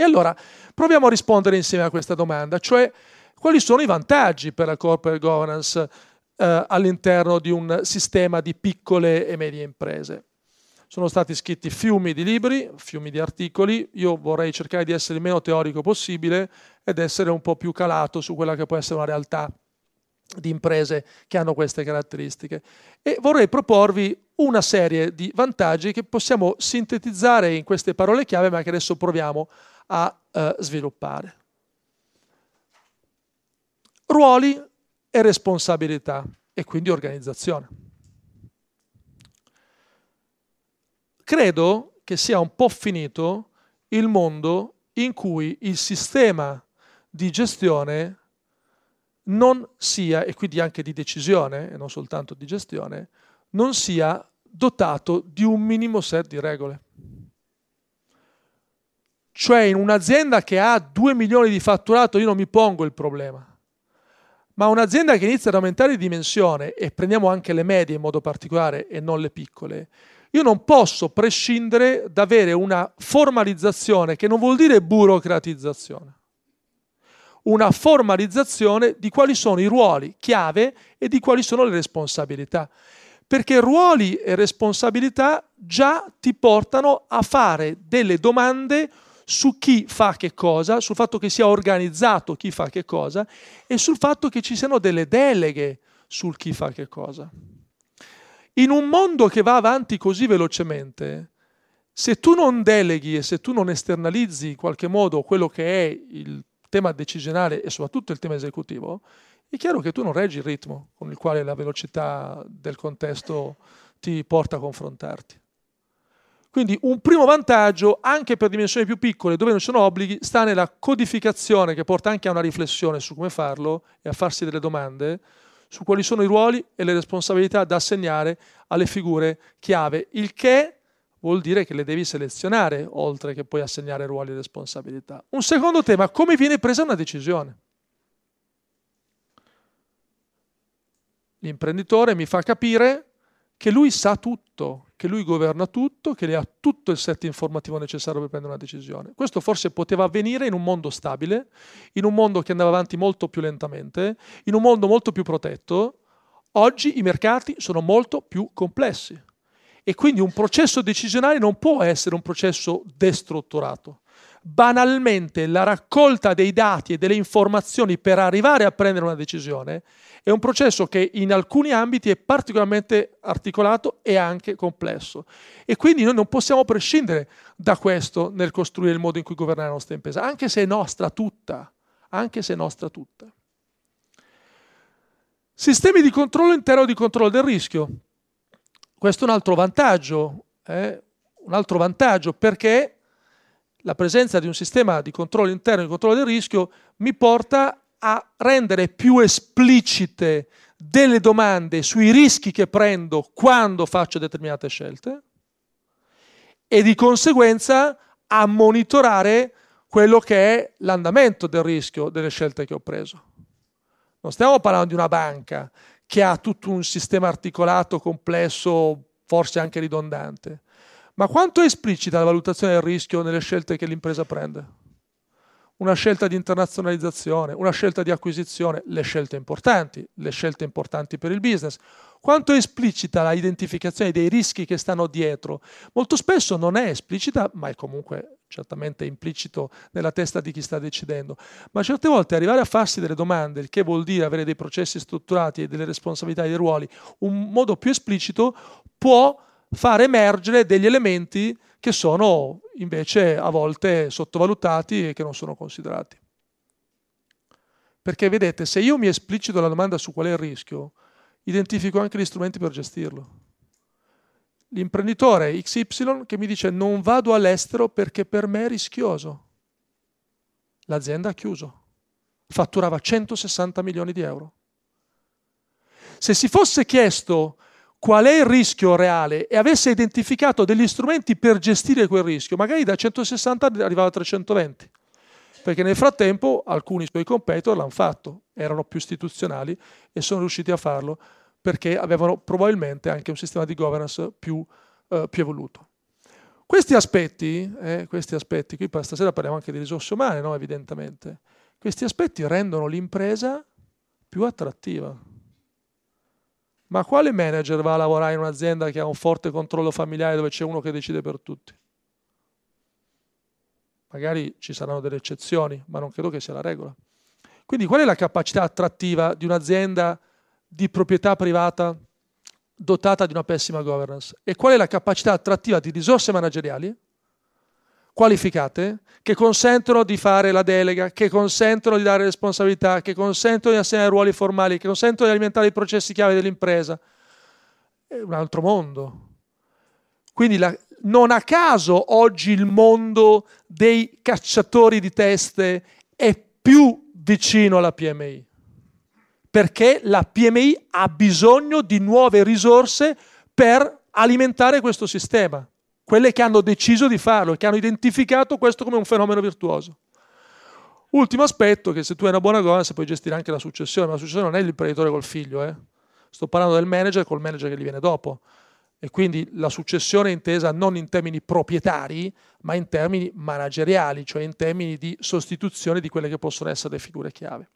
E allora proviamo a rispondere insieme a questa domanda, cioè quali sono i vantaggi per la corporate governance eh, all'interno di un sistema di piccole e medie imprese. Sono stati scritti fiumi di libri, fiumi di articoli, io vorrei cercare di essere il meno teorico possibile ed essere un po' più calato su quella che può essere una realtà di imprese che hanno queste caratteristiche. E vorrei proporvi una serie di vantaggi che possiamo sintetizzare in queste parole chiave, ma che adesso proviamo a eh, sviluppare. Ruoli e responsabilità e quindi organizzazione. Credo che sia un po' finito il mondo in cui il sistema di gestione non sia, e quindi anche di decisione, e non soltanto di gestione, non sia dotato di un minimo set di regole. Cioè in un'azienda che ha 2 milioni di fatturato io non mi pongo il problema ma un'azienda che inizia ad aumentare di dimensione, e prendiamo anche le medie in modo particolare e non le piccole, io non posso prescindere da avere una formalizzazione che non vuol dire burocratizzazione. Una formalizzazione di quali sono i ruoli chiave e di quali sono le responsabilità. Perché ruoli e responsabilità già ti portano a fare delle domande su chi fa che cosa, sul fatto che sia organizzato chi fa che cosa e sul fatto che ci siano delle deleghe sul chi fa che cosa. In un mondo che va avanti così velocemente, se tu non deleghi e se tu non esternalizzi in qualche modo quello che è il tema decisionale e soprattutto il tema esecutivo, è chiaro che tu non reggi il ritmo con il quale la velocità del contesto ti porta a confrontarti. Quindi un primo vantaggio, anche per dimensioni più piccole, dove non ci sono obblighi, sta nella codificazione che porta anche a una riflessione su come farlo e a farsi delle domande su quali sono i ruoli e le responsabilità da assegnare alle figure chiave, il che vuol dire che le devi selezionare, oltre che poi assegnare ruoli e responsabilità. Un secondo tema, come viene presa una decisione? L'imprenditore mi fa capire che lui sa tutto, che lui governa tutto, che le ha tutto il set informativo necessario per prendere una decisione. Questo forse poteva avvenire in un mondo stabile, in un mondo che andava avanti molto più lentamente, in un mondo molto più protetto. Oggi i mercati sono molto più complessi e quindi un processo decisionale non può essere un processo destrutturato banalmente la raccolta dei dati e delle informazioni per arrivare a prendere una decisione è un processo che in alcuni ambiti è particolarmente articolato e anche complesso. E quindi noi non possiamo prescindere da questo nel costruire il modo in cui governare la nostra impresa, anche se è nostra tutta, anche se è nostra tutta. Sistemi di controllo interno di controllo del rischio. Questo è un altro vantaggio, eh? un altro vantaggio perché la presenza di un sistema di controllo interno di controllo del rischio mi porta a rendere più esplicite delle domande sui rischi che prendo quando faccio determinate scelte e di conseguenza a monitorare quello che è l'andamento del rischio delle scelte che ho preso. Non stiamo parlando di una banca che ha tutto un sistema articolato, complesso, forse anche ridondante. Ma quanto è esplicita la valutazione del rischio nelle scelte che l'impresa prende? Una scelta di internazionalizzazione, una scelta di acquisizione, le scelte importanti, le scelte importanti per il business. Quanto è esplicita la identificazione dei rischi che stanno dietro? Molto spesso non è esplicita, ma è comunque certamente implicito nella testa di chi sta decidendo. Ma certe volte arrivare a farsi delle domande, il che vuol dire avere dei processi strutturati e delle responsabilità e dei ruoli, un modo più esplicito può far emergere degli elementi che sono invece a volte sottovalutati e che non sono considerati. Perché vedete, se io mi esplicito la domanda su qual è il rischio, identifico anche gli strumenti per gestirlo. L'imprenditore XY che mi dice non vado all'estero perché per me è rischioso. L'azienda ha chiuso. Fatturava 160 milioni di euro. Se si fosse chiesto qual è il rischio reale e avesse identificato degli strumenti per gestire quel rischio, magari da 160 arrivava a 320. Perché nel frattempo alcuni suoi competitor l'hanno fatto, erano più istituzionali e sono riusciti a farlo perché avevano probabilmente anche un sistema di governance più, eh, più evoluto. Questi aspetti, eh, questi aspetti, qui stasera parliamo anche di risorse umane, no? evidentemente, questi aspetti rendono l'impresa più attrattiva. Ma quale manager va a lavorare in un'azienda che ha un forte controllo familiare dove c'è uno che decide per tutti? Magari ci saranno delle eccezioni, ma non credo che sia la regola. Quindi qual è la capacità attrattiva di un'azienda di proprietà privata dotata di una pessima governance? E qual è la capacità attrattiva di risorse manageriali qualificate che consentono di fare la delega, che consentono di dare responsabilità, che consentono di assegnare ruoli formali, che consentono di alimentare i processi chiave dell'impresa? È un altro mondo. Quindi la, non a caso oggi il mondo dei cacciatori di teste è più vicino alla PMI, perché la PMI ha bisogno di nuove risorse per alimentare questo sistema, quelle che hanno deciso di farlo, che hanno identificato questo come un fenomeno virtuoso. Ultimo aspetto, che se tu hai una buona governance puoi gestire anche la successione, ma la successione non è l'imprenditore col figlio, eh? sto parlando del manager col manager che gli viene dopo e quindi la successione è intesa non in termini proprietari, ma in termini manageriali, cioè in termini di sostituzione di quelle che possono essere le figure chiave.